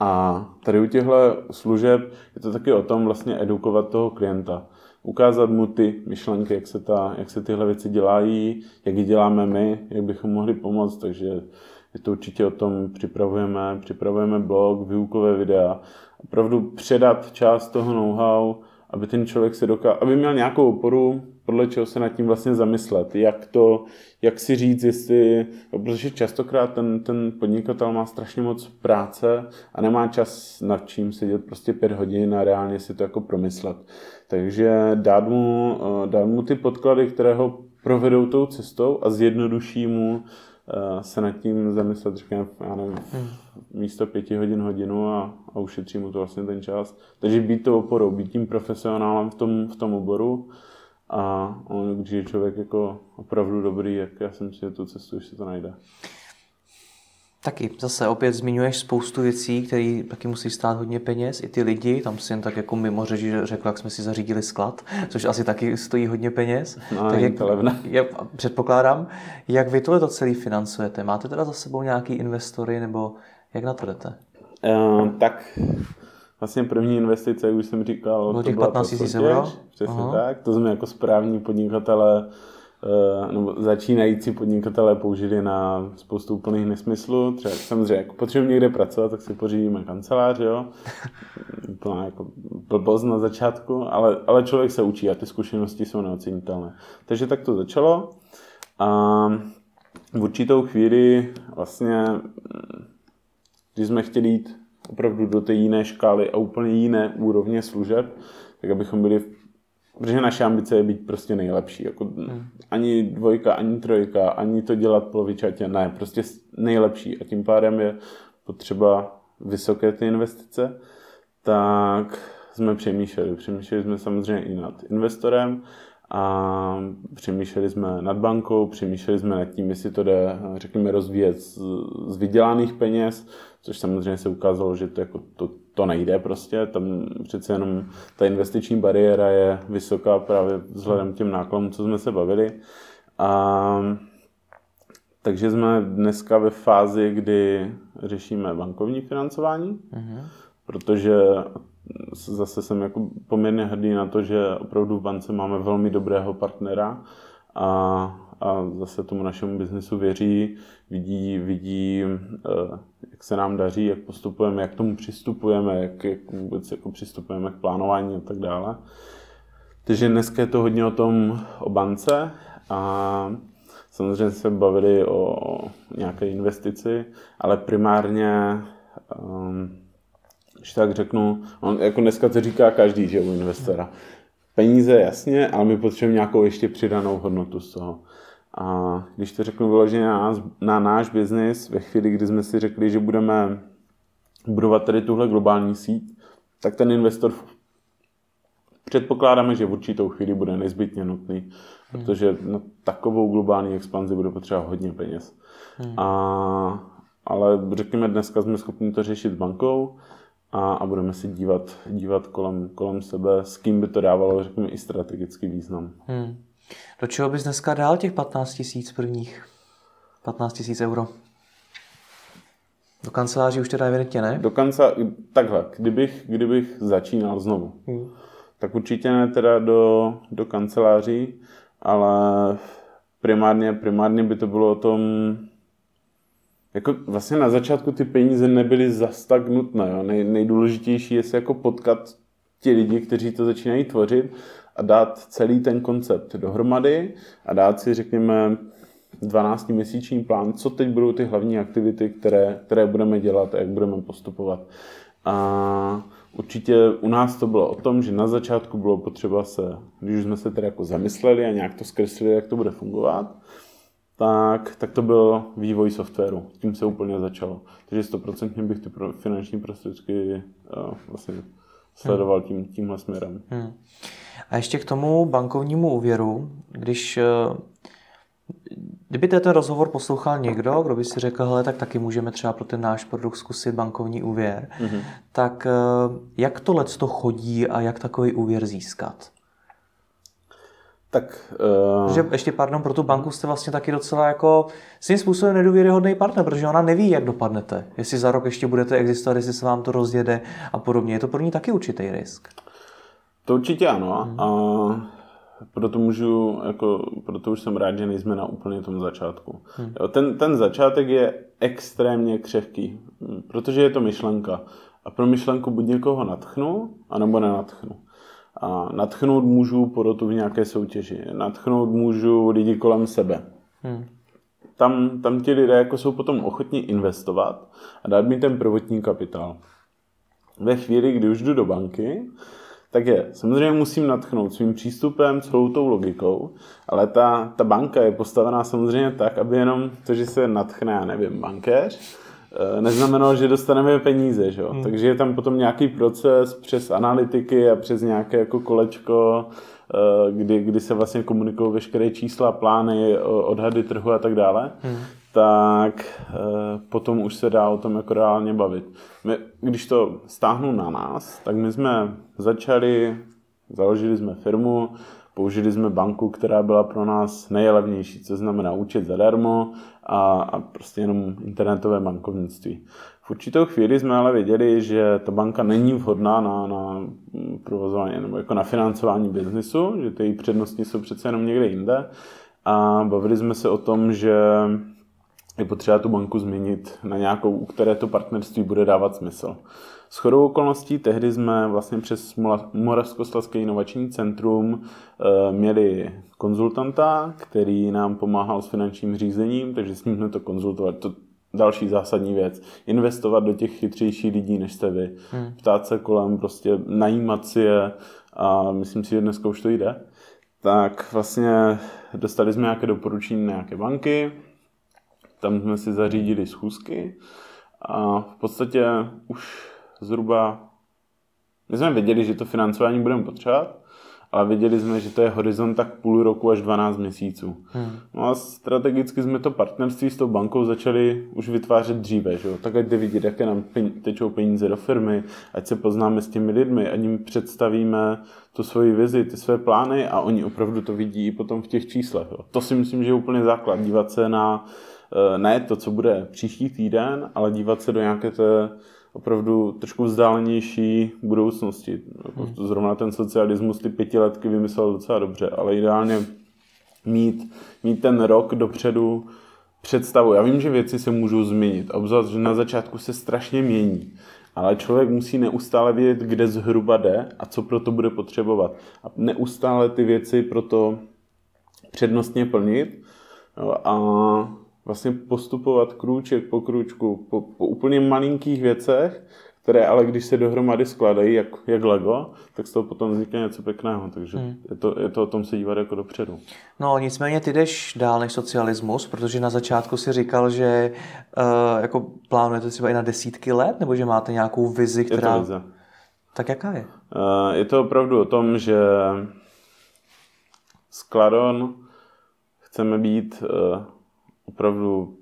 A tady u těchto služeb je to taky o tom vlastně edukovat toho klienta. Ukázat mu ty myšlenky, jak se, ta, jak se tyhle věci dělají, jak je děláme my, jak bychom mohli pomoct, takže je to určitě o tom, připravujeme, připravujeme blog, výukové videa, opravdu předat část toho know-how aby ten člověk se dokázal, aby měl nějakou oporu, podle čeho se nad tím vlastně zamyslet, jak to, jak si říct, jestli, protože častokrát ten, ten podnikatel má strašně moc práce a nemá čas nad čím sedět prostě pět hodin a reálně si to jako promyslet. Takže dát mu, eh, dát mu ty podklady, které ho provedou tou cestou a zjednoduší mu uh, se nad tím zamyslet, řekněme, já nevím, místo pěti hodin hodinu a, a ušetří mu to vlastně ten čas. Takže být to oporou, být tím profesionálem v tom, v tom oboru a on, když je člověk jako opravdu dobrý, jak já jsem si tu cestu, že se to najde. Taky zase opět zmiňuješ spoustu věcí, které taky musí stát hodně peněz. I ty lidi, tam si jen tak jako mimo řeči řekl, jak jsme si zařídili sklad, což asi taky stojí hodně peněz. No, tak jak, to levné. Jak, předpokládám. Jak vy tohle to celý financujete? Máte teda za sebou nějaký investory nebo jak na to jdete? Uh, tak vlastně první investice, jak už jsem říkal, Bylo to těch 15 000 euro? Přesně Aha. tak. To jsme jako správní podnikatele Eh, nebo začínající podnikatelé použili na spoustu úplných nesmyslů. Třeba samozřejmě, jako potřebujeme někde pracovat, tak si pořídíme kancelář, jo. Úplná jako blbost na začátku, ale, ale člověk se učí a ty zkušenosti jsou neocenitelné. Takže tak to začalo a v určitou chvíli vlastně, když jsme chtěli jít opravdu do té jiné škály a úplně jiné úrovně služeb, tak abychom byli Protože naše ambice je být prostě nejlepší. Jako hmm. Ani dvojka, ani trojka, ani to dělat polovičatě, ne, prostě nejlepší. A tím pádem je potřeba vysoké ty investice, tak jsme přemýšleli. Přemýšleli jsme samozřejmě i nad investorem a přemýšleli jsme nad bankou, přemýšleli jsme nad tím, jestli to jde, řekněme, rozvíjet z, z vydělaných peněz, což samozřejmě se ukázalo, že to, jako, to, to nejde prostě, tam přece jenom ta investiční bariéra je vysoká právě vzhledem k těm nákladům, co jsme se bavili. A, takže jsme dneska ve fázi, kdy řešíme bankovní financování, uh-huh. protože zase jsem jako poměrně hrdý na to, že opravdu v bance máme velmi dobrého partnera a a zase tomu našemu biznesu věří, vidí, vidí, eh, jak se nám daří, jak postupujeme, jak tomu přistupujeme, jak, jak vůbec jako přistupujeme k plánování a tak dále. Takže dneska je to hodně o tom, o bance a samozřejmě se bavili o nějaké investici, ale primárně, um, když tak řeknu, on jako dneska to říká každý, že u investora. Peníze jasně, ale my potřebujeme nějakou ještě přidanou hodnotu z toho. A když to řeknu vyloženě na, nás, na náš biznis, ve chvíli, kdy jsme si řekli, že budeme budovat tady tuhle globální síť, tak ten investor předpokládáme, že v určitou chvíli bude nezbytně nutný, hmm. protože na takovou globální expanzi bude potřeba hodně peněz. Hmm. A, ale řekněme, dneska jsme schopni to řešit s bankou a, a budeme si dívat, dívat kolem, kolem sebe, s kým by to dávalo, řekněme, i strategický význam. Hmm. Do čeho bys dneska dál těch 15 tisíc prvních? 15 tisíc euro. Do kanceláří už teda evidentně ne? Do kanceláří, takhle, kdybych, kdybych začínal znovu, hmm. tak určitě ne teda do, do kanceláří, ale primárně, primárně by to bylo o tom, jako vlastně na začátku ty peníze nebyly zas tak nutné. Jo? Nej, nejdůležitější je se jako potkat ti lidi, kteří to začínají tvořit a dát celý ten koncept dohromady a dát si, řekněme, 12-měsíční plán, co teď budou ty hlavní aktivity, které, které budeme dělat a jak budeme postupovat. A určitě u nás to bylo o tom, že na začátku bylo potřeba se, když už jsme se tedy jako zamysleli a nějak to zkreslili, jak to bude fungovat, tak, tak to byl vývoj softwaru. Tím se úplně začalo. Takže 100% bych ty finanční prostředky uh, vlastně sledoval tím, tímhle směrem. Hmm. A ještě k tomu bankovnímu úvěru, když eh, Kdyby ten rozhovor poslouchal někdo, kdo by si řekl, hele, tak taky můžeme třeba pro ten náš produkt zkusit bankovní úvěr, mm-hmm. tak eh, jak to to chodí a jak takový úvěr získat? Tak, uh... Že ještě, pardon, pro tu banku jste vlastně taky docela jako svým způsobem nedůvěryhodný partner, protože ona neví, jak dopadnete. Jestli za rok ještě budete existovat, jestli se vám to rozjede a podobně. Je to pro ní taky určitý risk. To určitě ano. Hmm. A proto můžu, jako, proto už jsem rád, že nejsme na úplně tom začátku. Hmm. Jo, ten, ten začátek je extrémně křehký, protože je to myšlenka. A pro myšlenku buď někoho natchnu, anebo nenatchnu. A natchnout můžu porotu v nějaké soutěži, natchnout můžu lidi kolem sebe. Hmm. Tam, tam ti lidé jako jsou potom ochotní investovat a dát mi ten prvotní kapitál. Ve chvíli, kdy už jdu do banky, tak je, samozřejmě musím natchnout svým přístupem, celou tou logikou, ale ta, ta banka je postavená samozřejmě tak, aby jenom to, že se natchne, já nevím, bankéř, neznamenalo, že dostaneme peníze, že? Hmm. takže je tam potom nějaký proces přes analytiky a přes nějaké jako kolečko, eh, kdy, kdy se vlastně komunikují veškeré čísla, plány, odhady trhu a tak dále. Hmm tak e, potom už se dá o tom jako reálně bavit. My, když to stáhnu na nás, tak my jsme začali, založili jsme firmu, použili jsme banku, která byla pro nás nejlevnější, co znamená účet zadarmo a, a prostě jenom internetové bankovnictví. V určitou chvíli jsme ale věděli, že ta banka není vhodná na, na provozování nebo jako na financování biznisu, že ty její přednosti jsou přece jenom někde jinde. A bavili jsme se o tom, že je potřeba tu banku změnit na nějakou, u které to partnerství bude dávat smysl. S chodou okolností tehdy jsme vlastně přes Moravskoslezské inovační centrum eh, měli konzultanta, který nám pomáhal s finančním řízením, takže jsme to konzultovat. To další zásadní věc. Investovat do těch chytřejších lidí, než jste vy. Hmm. Ptát se kolem, prostě najímat si je a myslím si, že dneska už to jde. Tak vlastně dostali jsme nějaké doporučení na nějaké banky, tam jsme si zařídili schůzky a v podstatě už zhruba, my jsme věděli, že to financování budeme potřebovat, ale věděli jsme, že to je horizont tak půl roku až 12 měsíců. Hmm. No a strategicky jsme to partnerství s tou bankou začali už vytvářet dříve, že? tak ať jde vidět, jaké nám tečou peníze do firmy, ať se poznáme s těmi lidmi, ať jim představíme tu svoji vizi, ty své plány a oni opravdu to vidí i potom v těch číslech. Jo. To si myslím, že je úplně základ, dívat se na Eh, ne to, co bude příští týden, ale dívat se do nějaké té opravdu trošku vzdálenější budoucnosti. Jako hmm. Zrovna ten socialismus ty pětiletky vymyslel docela dobře, ale ideálně mít, mít ten rok dopředu představu. Já vím, že věci se můžou změnit, obzvlášť, že na začátku se strašně mění, ale člověk musí neustále vědět, kde zhruba jde a co pro to bude potřebovat. A neustále ty věci proto přednostně plnit a vlastně postupovat krůček po krůčku, po, po úplně malinkých věcech, které ale když se dohromady skladají, jak, jak Lego, tak z toho potom vznikne něco pěkného. Takže hmm. je, to, je to o tom se dívat jako dopředu. No nicméně ty jdeš dál než socialismus, protože na začátku si říkal, že uh, jako plánujete třeba i na desítky let, nebo že máte nějakou vizi, která... Je to vize. Tak jaká je? Uh, je to opravdu o tom, že Skladon chceme být uh, opravdu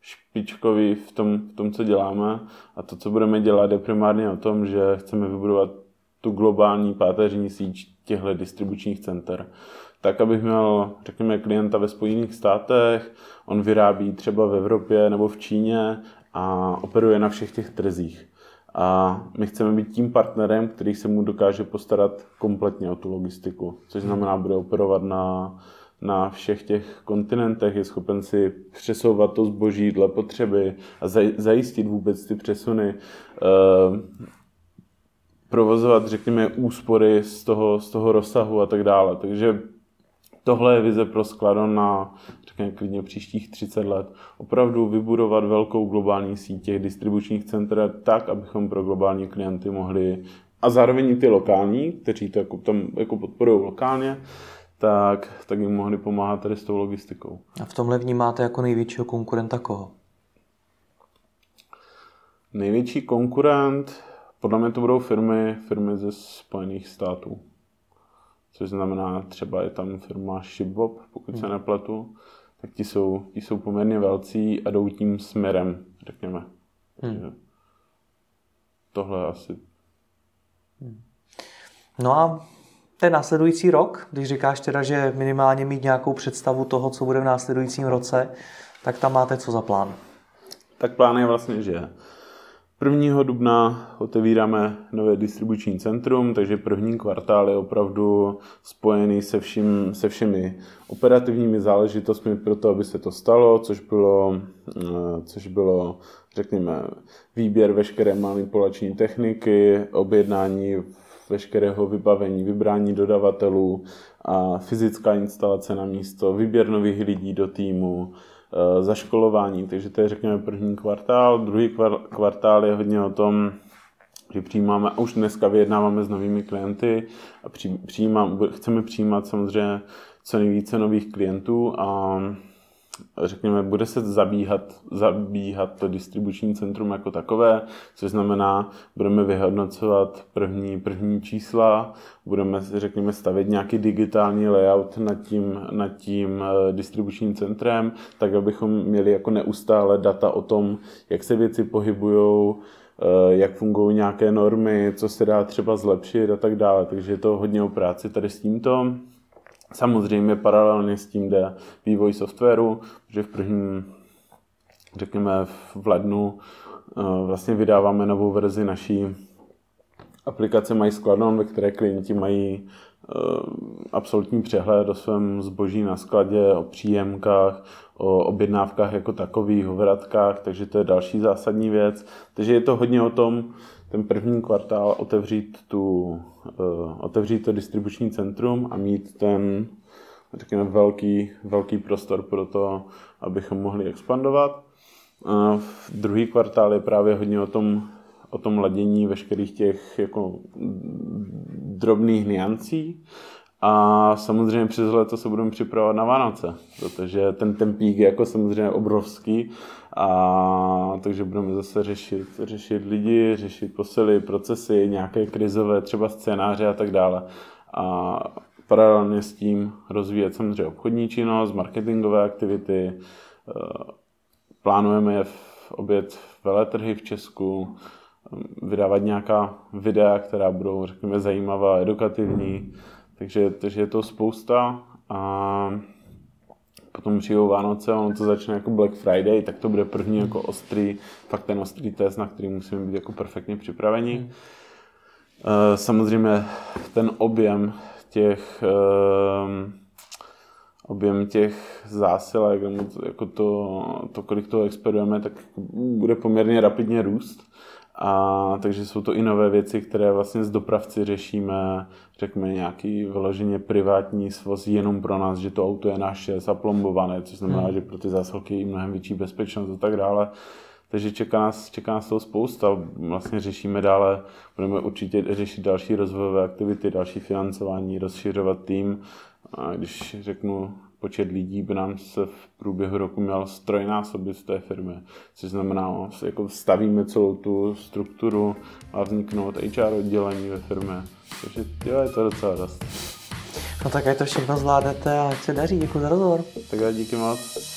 špičkový v tom, v tom, co děláme a to, co budeme dělat, je primárně o tom, že chceme vybudovat tu globální páteřní síť těchto distribučních center. Tak, abych měl, řekněme, klienta ve Spojených státech, on vyrábí třeba v Evropě nebo v Číně a operuje na všech těch trzích. A my chceme být tím partnerem, který se mu dokáže postarat kompletně o tu logistiku, což znamená, bude operovat na na všech těch kontinentech, je schopen si přesouvat to zboží dle potřeby a zajistit vůbec ty přesuny, eh, provozovat, řekněme, úspory z toho, z toho rozsahu a tak dále. Takže tohle je vize pro Skladon na, řekněme, klidně příštích 30 let. Opravdu vybudovat velkou globální síť těch distribučních center tak, abychom pro globální klienty mohli a zároveň i ty lokální, kteří to jako, tam jako podporují lokálně, tak, tak jim mohli pomáhat tady s tou logistikou. A v tomhle vnímáte jako největšího konkurenta koho? Největší konkurent, podle mě to budou firmy, firmy ze Spojených států. Což znamená, třeba je tam firma Shipbob, pokud se hmm. nepletu, tak ti jsou, ti jsou poměrně velcí a jdou tím směrem, řekněme. Hmm. Tohle asi. Hmm. No a ten následující rok, když říkáš teda, že minimálně mít nějakou představu toho, co bude v následujícím roce, tak tam máte co za plán? Tak plán je vlastně, že 1. dubna otevíráme nové distribuční centrum, takže první kvartál je opravdu spojený se, vším, se všemi operativními záležitostmi pro to, aby se to stalo, což bylo, eh, což bylo řekněme, výběr veškeré manipulační techniky, objednání veškerého vybavení, vybrání dodavatelů a fyzická instalace na místo, výběr nových lidí do týmu, eh, zaškolování, takže to je řekněme první kvartál. Druhý kvartál je hodně o tom, že přijímáme, a už dneska vyjednáváme s novými klienty a přijímám, chceme přijímat samozřejmě co nejvíce nových klientů a řekněme, bude se zabíhat, zabíhat to distribuční centrum jako takové, což znamená, budeme vyhodnocovat první, první čísla, budeme, řekněme, stavět nějaký digitální layout nad tím, nad tím eh, distribučním centrem, tak abychom měli jako neustále data o tom, jak se věci pohybují, eh, jak fungují nějaké normy, co se dá třeba zlepšit a tak dále. Takže je to hodně o práci tady s tímto. Samozřejmě paralelně s tím jde vývoj softwaru, protože v prvním, řekněme v lednu, eh, vlastně vydáváme novou verzi naší aplikace MySkladon, ve které klienti mají eh, absolutní přehled o svém zboží na skladě, o příjemkách, o objednávkách jako takových, o vratkách, takže to je další zásadní věc. Takže je to hodně o tom, ten první kvartál otevřít, tu, otevřít to distribuční centrum a mít ten, řekněme, velký, velký prostor pro to, abychom mohli expandovat. Uh, druhý kvartál je právě hodně o tom, o tom ladění veškerých těch jako drobných niancí. A samozřejmě přes leto se budeme připravovat na Vánoce, protože ten tempík je jako samozřejmě obrovský a takže budeme zase řešit, řešit lidi, řešit posily, procesy, nějaké krizové třeba scénáře a tak dále. A paralelně s tím rozvíjet samozřejmě obchodní činnost, marketingové aktivity. Eh, plánujeme je v oběd veletrhy v Česku, eh, vydávat nějaká videa, která budou, řekněme, zajímavá, edukativní. Takže, takže je to spousta a potom přijdou Vánoce a ono to začne jako Black Friday, tak to bude první jako ostrý, fakt ten ostrý test, na který musíme být jako perfektně připraveni. Hmm. Eh, samozřejmě ten objem těch ehm, objem těch zásilek, jako to, to, kolik toho expedujeme, tak bude poměrně rapidně růst. A takže jsou to i nové věci, které vlastně s dopravci řešíme, řekněme nějaký vyloženě privátní svoz jenom pro nás, že to auto je naše, zaplombované, což znamená, hmm. že pro ty zásilky je mnohem větší bezpečnost a tak dále. Takže čeká nás, čeká nás toho spousta. Vlastně řešíme dále, budeme určitě řešit další rozvojové aktivity, další financování, rozšiřovat tým. A když řeknu počet lidí by nám se v průběhu roku měl strojnásobit z té firmy, což znamená, no, jako stavíme celou tu strukturu a vzniknout HR oddělení ve firmě. Takže jo, je to docela dost. No tak ať to všechno zvládnete a ať se daří. Děkuji za rozhovor. Tak já díky moc.